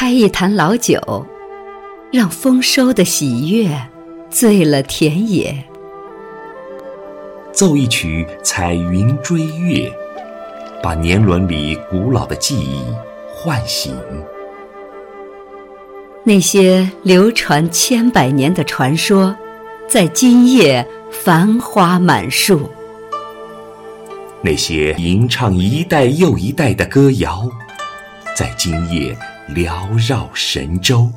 开一坛老酒，让丰收的喜悦醉了田野。奏一曲彩云追月，把年轮里古老的记忆唤醒。那些流传千百年的传说，在今夜繁花满树。那些吟唱一代又一代的歌谣，在今夜缭绕神州。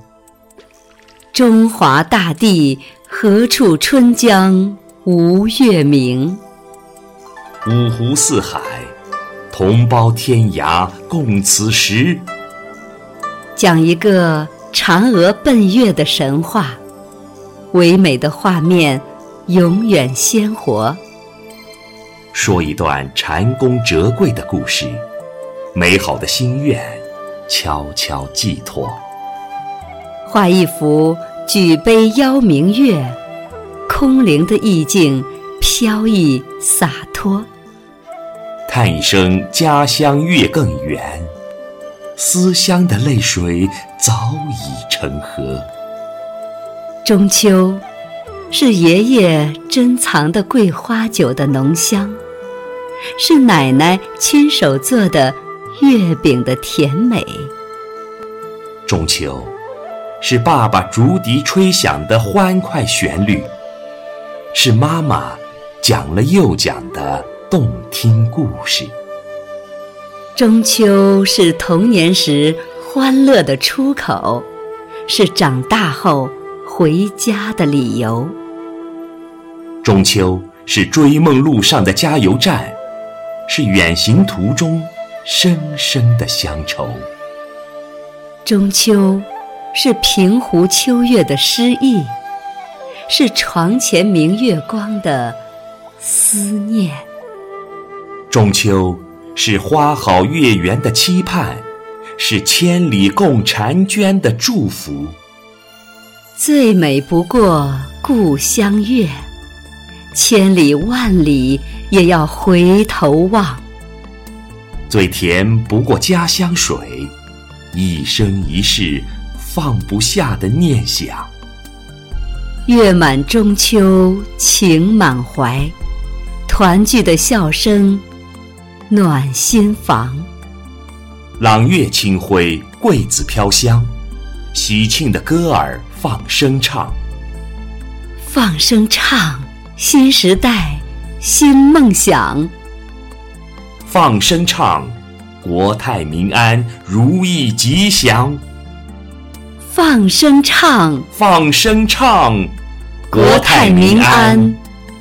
中华大地何处春江？无月明，五湖四海，同胞天涯共此时。讲一个嫦娥奔月的神话，唯美的画面永远鲜活。说一段蟾宫折桂的故事，美好的心愿悄悄寄托。画一幅举杯邀明月。空灵的意境，飘逸洒脱。叹一声家乡月更圆，思乡的泪水早已成河。中秋，是爷爷珍藏的桂花酒的浓香，是奶奶亲手做的月饼的甜美。中秋，是爸爸竹笛吹响的欢快旋律。是妈妈讲了又讲的动听故事。中秋是童年时欢乐的出口，是长大后回家的理由。中秋是追梦路上的加油站，是远行途中深深的乡愁。中秋是平湖秋月的诗意。是床前明月光的思念。中秋是花好月圆的期盼，是千里共婵娟的祝福。最美不过故乡月，千里万里也要回头望。最甜不过家乡水，一生一世放不下的念想。月满中秋情满怀，团聚的笑声暖心房。朗月清辉，桂子飘香，喜庆的歌儿放声唱。放声唱，新时代，新梦想。放声唱，国泰民安，如意吉祥。放声唱，放声唱，国泰民安，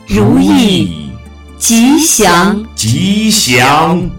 如意吉祥，吉祥。